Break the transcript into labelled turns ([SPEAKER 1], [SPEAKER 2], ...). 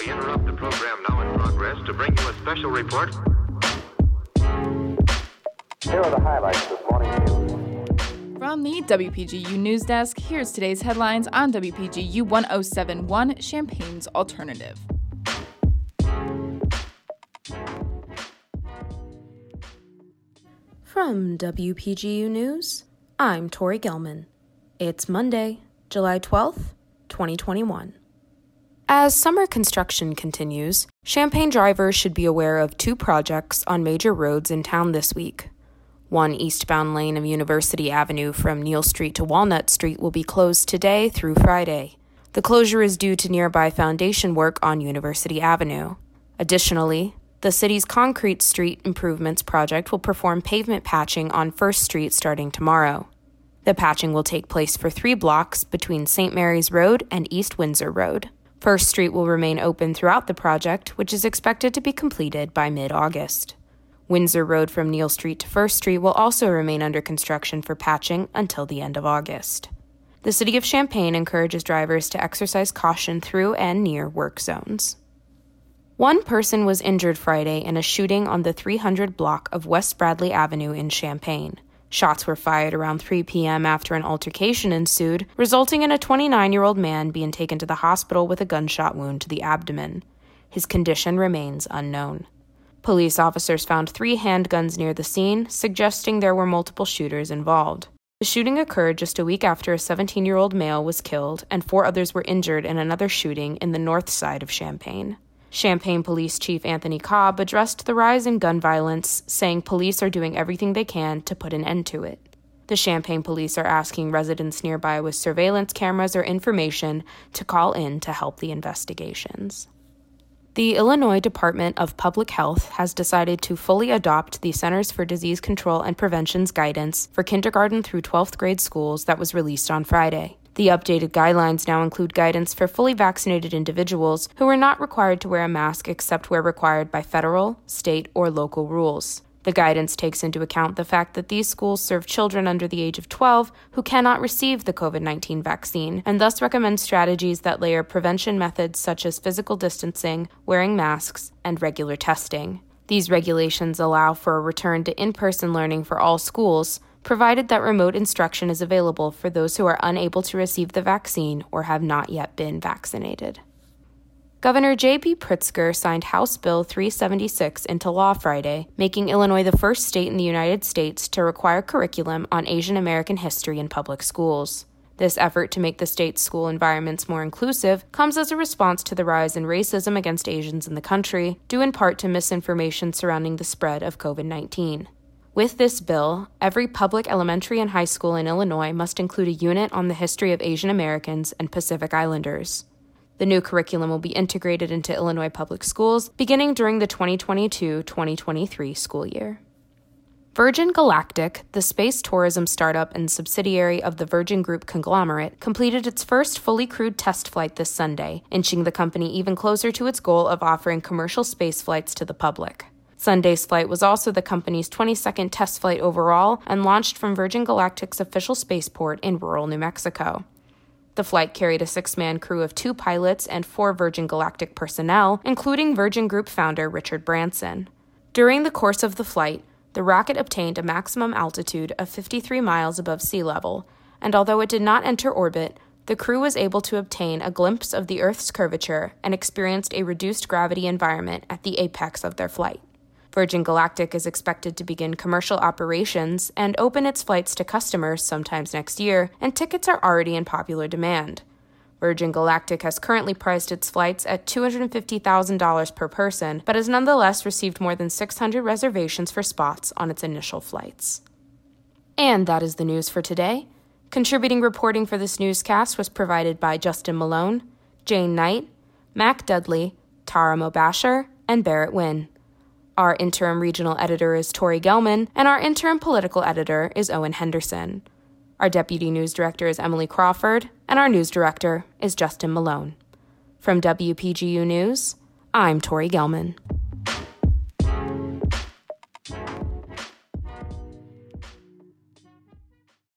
[SPEAKER 1] We interrupt the program now in progress to bring you a special report.
[SPEAKER 2] Here are the highlights this morning's news.
[SPEAKER 3] From the WPGU News Desk, here's today's headlines on WPGU 1071 Champaign's Alternative.
[SPEAKER 4] From WPGU News, I'm Tori Gelman. It's Monday, July 12th, 2021. As summer construction continues, Champaign drivers should be aware of two projects on major roads in town this week. One eastbound lane of University Avenue from Neil Street to Walnut Street will be closed today through Friday. The closure is due to nearby foundation work on University Avenue. Additionally, the city's Concrete Street Improvements project will perform pavement patching on First Street starting tomorrow. The patching will take place for three blocks between St. Mary's Road and East Windsor Road. First Street will remain open throughout the project, which is expected to be completed by mid August. Windsor Road from Neil Street to First Street will also remain under construction for patching until the end of August. The City of Champaign encourages drivers to exercise caution through and near work zones. One person was injured Friday in a shooting on the 300 block of West Bradley Avenue in Champaign. Shots were fired around 3 p.m. after an altercation ensued, resulting in a 29 year old man being taken to the hospital with a gunshot wound to the abdomen. His condition remains unknown. Police officers found three handguns near the scene, suggesting there were multiple shooters involved. The shooting occurred just a week after a 17 year old male was killed and four others were injured in another shooting in the north side of Champaign. Champaign Police Chief Anthony Cobb addressed the rise in gun violence, saying police are doing everything they can to put an end to it. The Champaign police are asking residents nearby with surveillance cameras or information to call in to help the investigations. The Illinois Department of Public Health has decided to fully adopt the Centers for Disease Control and Prevention's guidance for kindergarten through 12th grade schools that was released on Friday. The updated guidelines now include guidance for fully vaccinated individuals who are not required to wear a mask except where required by federal, state, or local rules. The guidance takes into account the fact that these schools serve children under the age of 12 who cannot receive the COVID 19 vaccine, and thus recommend strategies that layer prevention methods such as physical distancing, wearing masks, and regular testing. These regulations allow for a return to in person learning for all schools, provided that remote instruction is available for those who are unable to receive the vaccine or have not yet been vaccinated. Governor J.B. Pritzker signed House Bill 376 into law Friday, making Illinois the first state in the United States to require curriculum on Asian American history in public schools. This effort to make the state's school environments more inclusive comes as a response to the rise in racism against Asians in the country, due in part to misinformation surrounding the spread of COVID 19. With this bill, every public elementary and high school in Illinois must include a unit on the history of Asian Americans and Pacific Islanders. The new curriculum will be integrated into Illinois public schools beginning during the 2022 2023 school year. Virgin Galactic, the space tourism startup and subsidiary of the Virgin Group conglomerate, completed its first fully crewed test flight this Sunday, inching the company even closer to its goal of offering commercial space flights to the public. Sunday's flight was also the company's 22nd test flight overall and launched from Virgin Galactic's official spaceport in rural New Mexico. The flight carried a six man crew of two pilots and four Virgin Galactic personnel, including Virgin Group founder Richard Branson. During the course of the flight, the rocket obtained a maximum altitude of 53 miles above sea level, and although it did not enter orbit, the crew was able to obtain a glimpse of the Earth's curvature and experienced a reduced gravity environment at the apex of their flight. Virgin Galactic is expected to begin commercial operations and open its flights to customers sometimes next year, and tickets are already in popular demand. Virgin Galactic has currently priced its flights at $250,000 per person, but has nonetheless received more than 600 reservations for spots on its initial flights. And that is the news for today. Contributing reporting for this newscast was provided by Justin Malone, Jane Knight, Mac Dudley, Tara Mobasher, and Barrett Wynn. Our interim regional editor is Tori Gelman, and our interim political editor is Owen Henderson. Our deputy news director is Emily Crawford, and our news director is Justin Malone. From WPGU News, I'm Tori Gelman.